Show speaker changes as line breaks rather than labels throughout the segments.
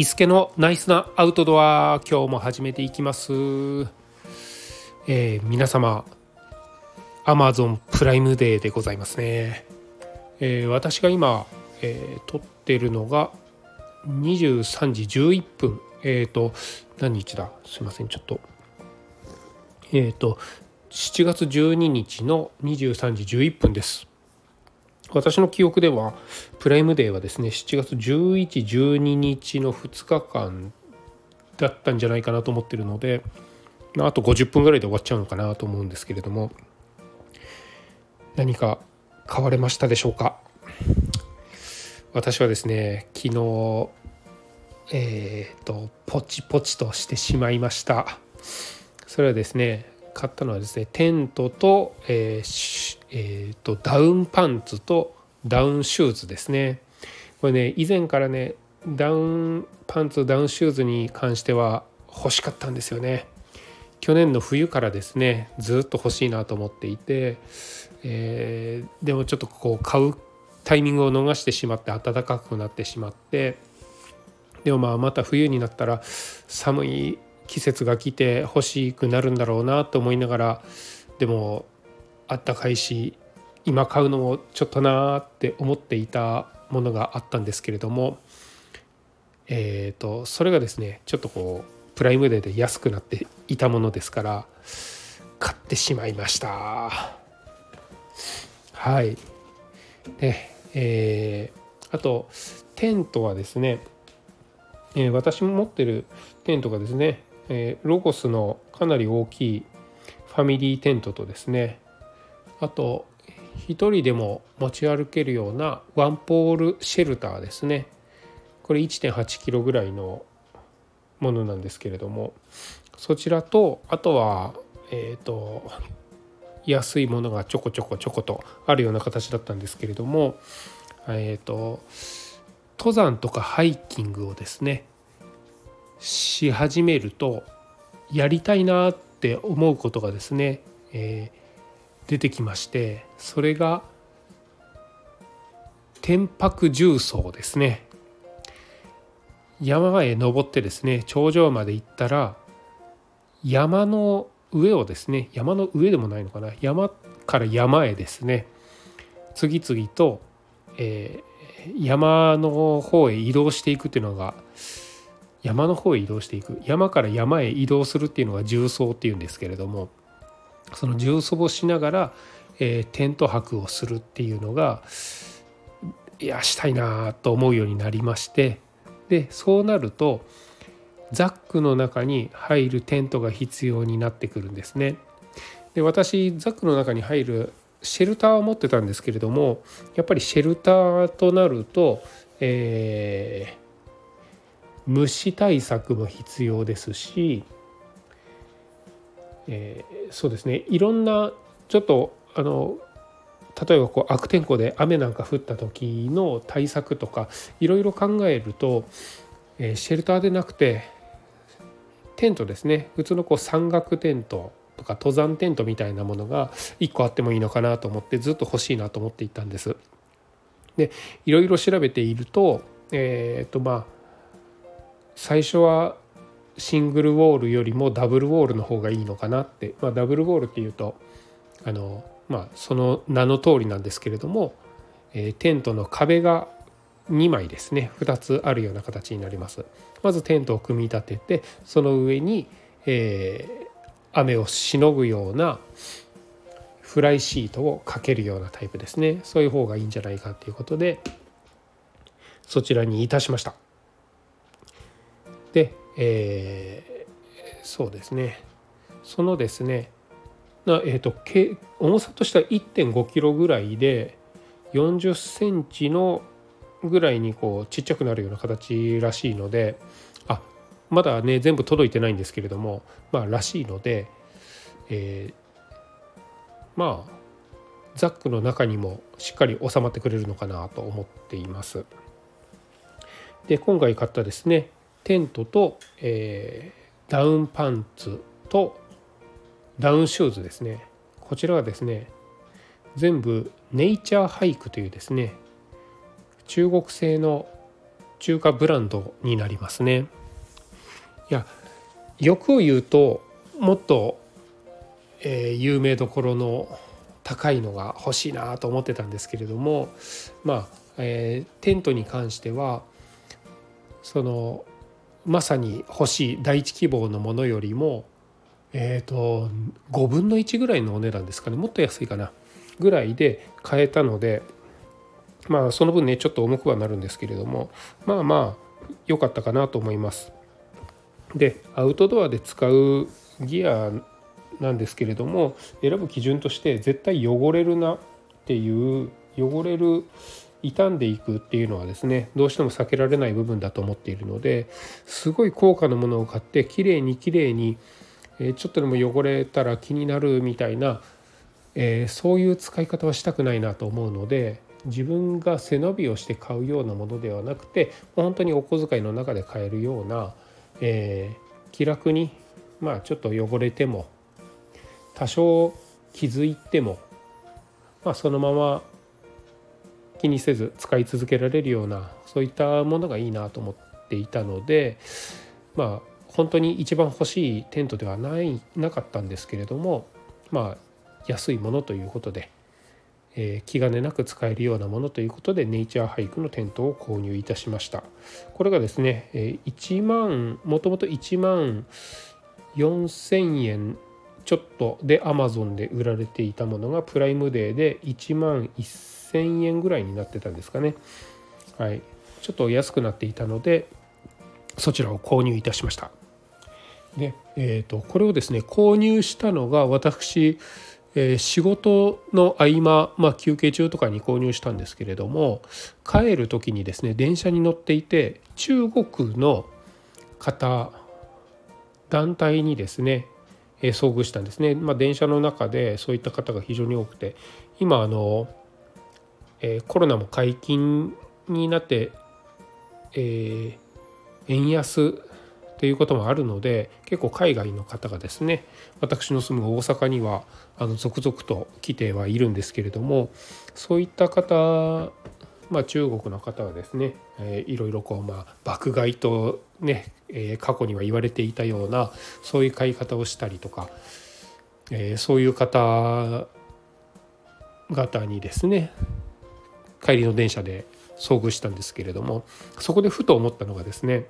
伊助のナイスなアウトドア今日も始めていきます、えー皆様 Amazon プライムデーでございますね、えー私が今、えー撮ってるのが23時11分。えっ、と何日だ？すいませんちょっと。えっ、と7月12日の23時11分です。私の記憶ではプライムデーはですね7月1112日の2日間だったんじゃないかなと思ってるのであと50分ぐらいで終わっちゃうのかなと思うんですけれども何か買われましたでしょうか？私はですね昨日えっ、とポチポチとしてしまいました。それはですね買ったのはですねテントと,、えーえーとダウンパンツとダウンシューズですね。これね以前からねダウンパンツダウンシューズに関しては欲しかったんですよね。去年の冬からですねずっと欲しいなと思っていて、えーでもちょっとこう買うタイミングを逃してしまって暖かくなってしまってでもまあまた冬になったら寒い季節が来て欲しくなるんだろうなと思いながらでもあったかいし今買うのもちょっとなーって思っていたものがあったんですけれどもえー、とそれがですねちょっとこうプライムデーで安くなっていたものですから買ってしまいました。はい。でえーあとテントはですねえー私も持ってるテントがですね、えーロゴスのかなり大きいファミリーテントとですねあと一人でも持ち歩けるようなワンポールシェルターですね。これ1.8キロぐらいのものなんですけれどもそちらとあとはえっ、と安いものがちょこちょこちょことあるような形だったんですけれどもえっ、と登山とかハイキングをですねし始めるとやりたいなって思うことがですね、えー出てきましてそれが天白重曹ですね。山へ登ってですね頂上まで行ったら山の上をですね山の上でもないのかな山から山へですね次々と、えー山の方へ移動していくっていうのが山の方へ移動していく山から山へ移動するっていうのが重曹っていうんですけれどもその重曹をしながら、えーテント泊をするっていうのがいやしたいなと思うようになりましてでそうなるとザックの中に入るテントが必要になってくるんですね。で私ザックの中に入るシェルターを持ってたんですけれどもやっぱりシェルターとなると、えー虫対策も必要ですし、えーそうですねいろんなちょっとあの例えばこう悪天候で雨なんか降った時の対策とかいろいろ考えると、えーシェルターでなくてテントですね普通のこう山岳テントとか登山テントみたいなものが1個あってもいいのかなと思ってずっと欲しいなと思っていたんです。でいろいろ調べているとえっ、とまあ最初はシングルウォールよりもダブルウォールの方がいいのかなって、まあ、ダブルウォールっていうとあの、まあ、その名の通りなんですけれども、えーテントの壁が2枚ですね2つあるような形になります。まずテントを組み立ててその上に、えー雨をしのぐようなフライシートをかけるようなタイプですねそういう方がいいんじゃないかということでそちらにいたしました。えーそうですねそのですねなえー、とけ重さとしては1.5キロぐらいで40センチのぐらいにこうちっちゃくなるような形らしいのであまだね全部届いてないんですけれどもまあらしいので、えーまあザックの中にもしっかり収まってくれるのかなと思っています。で今回買ったですねテントと、えーダウンパンツとダウンシューズですねこちらはですね全部ネイチャーハイクというですね中国製の中華ブランドになりますね。いや欲を言うともっと、えー、有名どころの高いのが欲しいなと思ってたんですけれどもまあ、えー、テントに関してはそのまさに欲しい第一希望のものよりもえっ、ー、と5分の1ぐらいのお値段ですかねもっと安いかなぐらいで買えたのでまあその分ねちょっと重くはなるんですけれどもまあまあ良かったかなと思います。でアウトドアで使うギアなんですけれども選ぶ基準として絶対汚れるなっていう汚れる傷んでいくっていうのはですねどうしても避けられない部分だと思っているのですごい高価なものを買ってきれいにきれいにちょっとでも汚れたら気になるみたいな、えー、そういう使い方はしたくないなと思うので自分が背伸びをして買うようなものではなくて本当にお小遣いの中で買えるような、えー、気楽にまあちょっと汚れても多少傷いても、まあ、そのまま気にせず使い続けられるようなそういったものがいいなと思っていたのでまあ本当に一番欲しいテントではないなかったんですけれどもまあ安いものということで、えー、気兼ねなく使えるようなものということでネイチャーハイクのテントを購入いたしました。これがですね、えー、1万もともと1万4000円ちょっとで Amazon で売られていたものがプライムデーで1万1000円1000円ぐらいになってたんですかね。はい。ちょっと安くなっていたのでそちらを購入いたしました。で、えーと、これをですね購入したのが私、えー、仕事の合間、まあ、休憩中とかに購入したんですけれども帰る時にですね電車に乗っていて中国の方団体にですねえ遭遇したんですね、まあ、電車の中でそういった方が非常に多くて今あの、えー、コロナも解禁になって、えー、円安ということもあるので結構海外の方がですね私の住む大阪にはあの続々と来てはいるんですけれどもそういった方まあ、中国の方はですね、えー、いろいろこうまあ爆買いとね、えー、過去には言われていたようなそういう買い方をしたりとか、えー、そういう方々にですね帰りの電車で遭遇したんですけれどもそこでふと思ったのがですね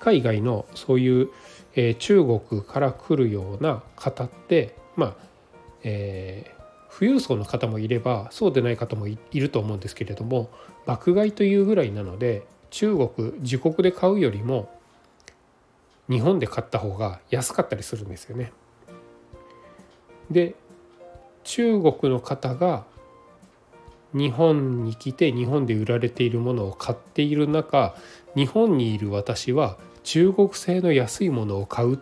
海外のそういう、えー、中国から来るような方ってまあ、えー、富裕層の方もいればそうでない方もいると思うんですけれども爆買いというぐらいなので中国自国で買うよりも日本で買った方が安かったりするんですよね。で中国の方が日本に来て日本で売られているものを買っている中日本にいる私は中国製の安いものを買う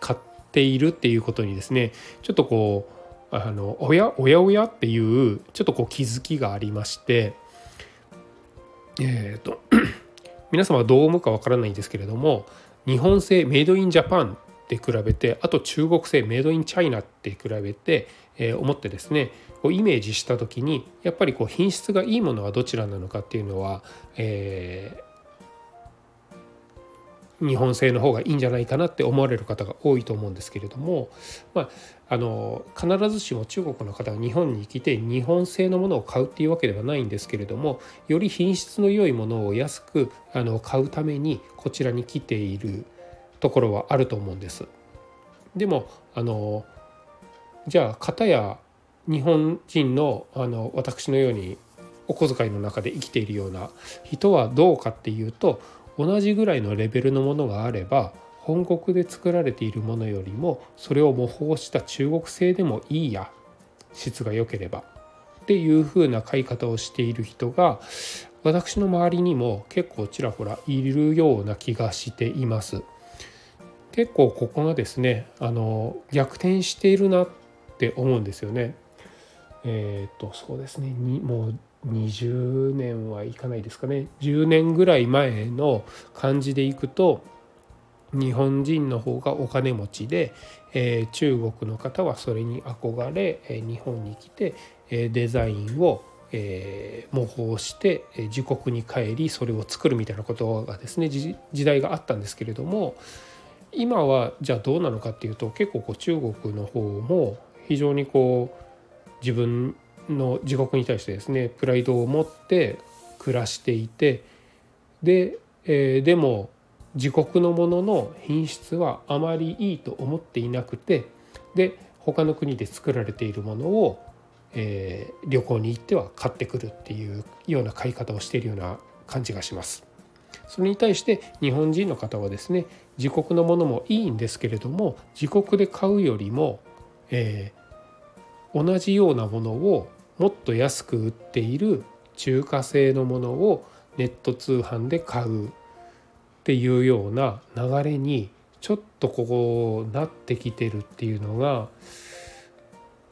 買っているっていうことにですねちょっとこうあのおやおやおやっていうちょっとこう気づきがありましてえっ、ー、と皆様どう思うかわからないんですけれども日本製メイドインジャパンって比べてあと中国製メイドインチャイナって比べて、えー、思ってですねこうイメージした時にやっぱりこう品質がいいものはどちらなのかっていうのは、え日本製の方がいいんじゃないかなって思われる方が多いと思うんですけれども、まあ、あの必ずしも中国の方が日本に来て日本製のものを買うっていうわけではないんですけれどもより品質の良いものを安くあの買うためにこちらに来ているところはあると思うんです。でもあのじゃあ片や日本人のあの私のようにお小遣いの中で生きているような人はどうかっていうと同じぐらいのレベルのものがあれば本国で作られているものよりもそれを模倣した中国製でもいいや質が良ければっていう風な買い方をしている人が私の周りにも結構ちらほらいるような気がしています。結構ここがですねあの逆転しているなって思うんですよね。えっ、とそうですねにもう20年はいかないですかね10年ぐらい前の感じでいくと日本人の方がお金持ちで、えー、中国の方はそれに憧れ、えー、日本に来て、えー、デザインを、え、模倣して自国に帰りそれを作るみたいなことがですね時代があったんですけれども今はじゃあどうなのかっていうと結構こう中国の方も非常にこう自分の自国に対してですねプライドを持って暮らしていてで、えー、でも自国のものの品質はあまりいいと思っていなくてで他の国で作られているものを、えー、旅行に行っては買ってくるっていうような買い方をしているような感じがします。それに対して日本人の方はですね自国のものもいいんですけれども自国で買うよりも、えー、同じようなものをもっと安く売っている中華製のものをネット通販で買うっていうような流れにちょっとこうなってきてるっていうのが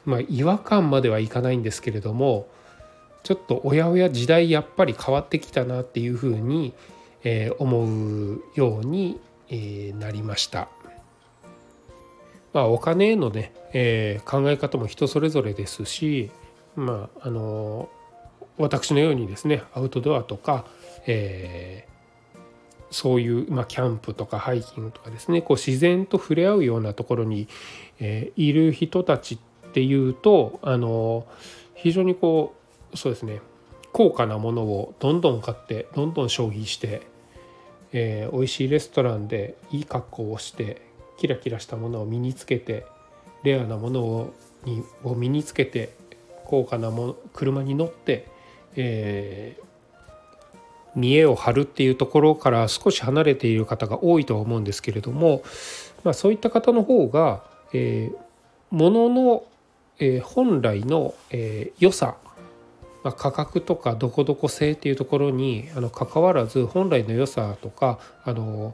まあ違和感まではいかないんですけれどもちょっとおやおや時代やっぱり変わってきたなっていうふうにえ思うように、えなりました。まあ、お金へのね、え、考え方も人それぞれですし、まあ、あの私のようにですねアウトドアとか、えー、そういう、まあ、キャンプとかハイキングとかですねこう自然と触れ合うようなところに、えー、いる人たちっていうとあの非常にこうそうですね高価なものをどんどん買ってどんどん消費してえー、美味しいレストランでいい格好をしてキラキラしたものを身につけてレアなものをにを身につけて高価なも車に乗って、えー、見栄を張るっていうところから少し離れている方が多いとは思うんですけれども、まあ、そういった方の方が、えー、物の、えー、本来の、えー、良さまあ、価格とかどこどこ性っていうところにあの関わらず本来の良さとかあの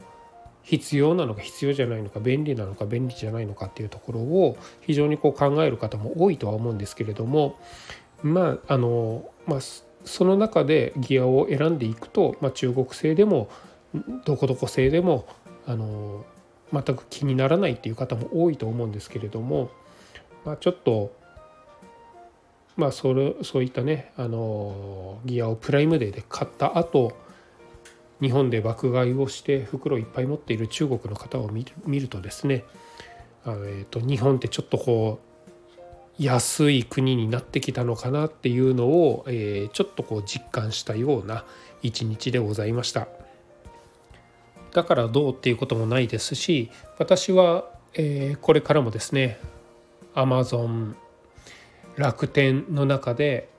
必要なのか必要じゃないのか便利なのか便利じゃないのかっていうところを非常にこう考える方も多いとは思うんですけれどもまああのまあその中でギアを選んでいくと、まあ、中国製でもどこどこ製でもあの全く気にならないっていう方も多いと思うんですけれども、まあ、ちょっとまあそれそういったねあのギアをプライムデーで買った後日本で爆買いをして袋いっぱい持っている中国の方を見るとですねあ、えーと、日本ってちょっとこう安い国になってきたのかなっていうのを、えー、ちょっとこう実感したような一日でございました。だからどうっていうこともないですし私は、えー、これからもですね Amazon 楽天の中で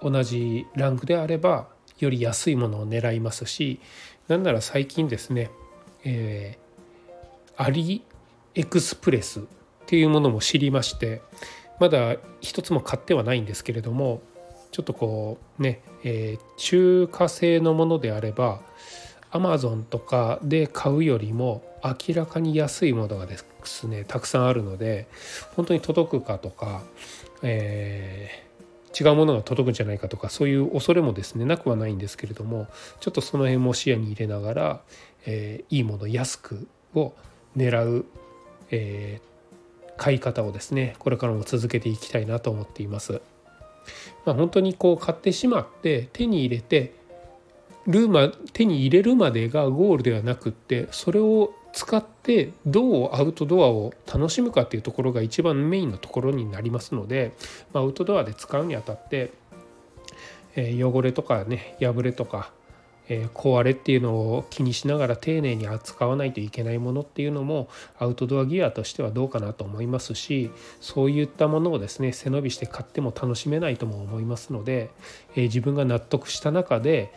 同じランクであればより安いものを狙いますしなんなら最近ですね、えー、アリエクスプレスっていうものも知りましてまだ一つも買ってはないんですけれどもちょっとこうね、えー、中華製のものであればアマゾンとかで買うよりも明らかに安いものがですねたくさんあるので本当に届くかとかえー、違うものが届くんじゃないかとかそういう恐れもですねなくはないんですけれどもちょっとその辺も視野に入れながら、えー、いいもの安くを狙う、えー、買い方をですねこれからも続けていきたいなと思っています。まあ、本当にこう買ってしまって手に入れてるま手に入れるまでがゴールではなくってそれを使ってどうアウトドアを楽しむかっていうところが一番メインのところになりますので、まあ、アウトドアで使うにあたって、えー、汚れとかね破れとか、えー、壊れっていうのを気にしながら丁寧に扱わないといけないものっていうのもアウトドアギアとしてはどうかなと思いますしそういったものをですね背伸びして買っても楽しめないとも思いますので、えー、自分が納得した中で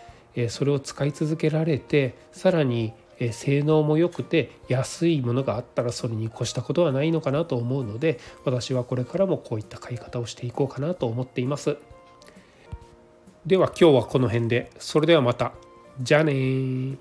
それを使い続けられてさらにえ性能も良くて安いものがあったらそれに越したことはないのかなと思うので私はこれからもこういった買い方をしていこうかなと思っています。では今日はこの辺で。それではまた。じゃあね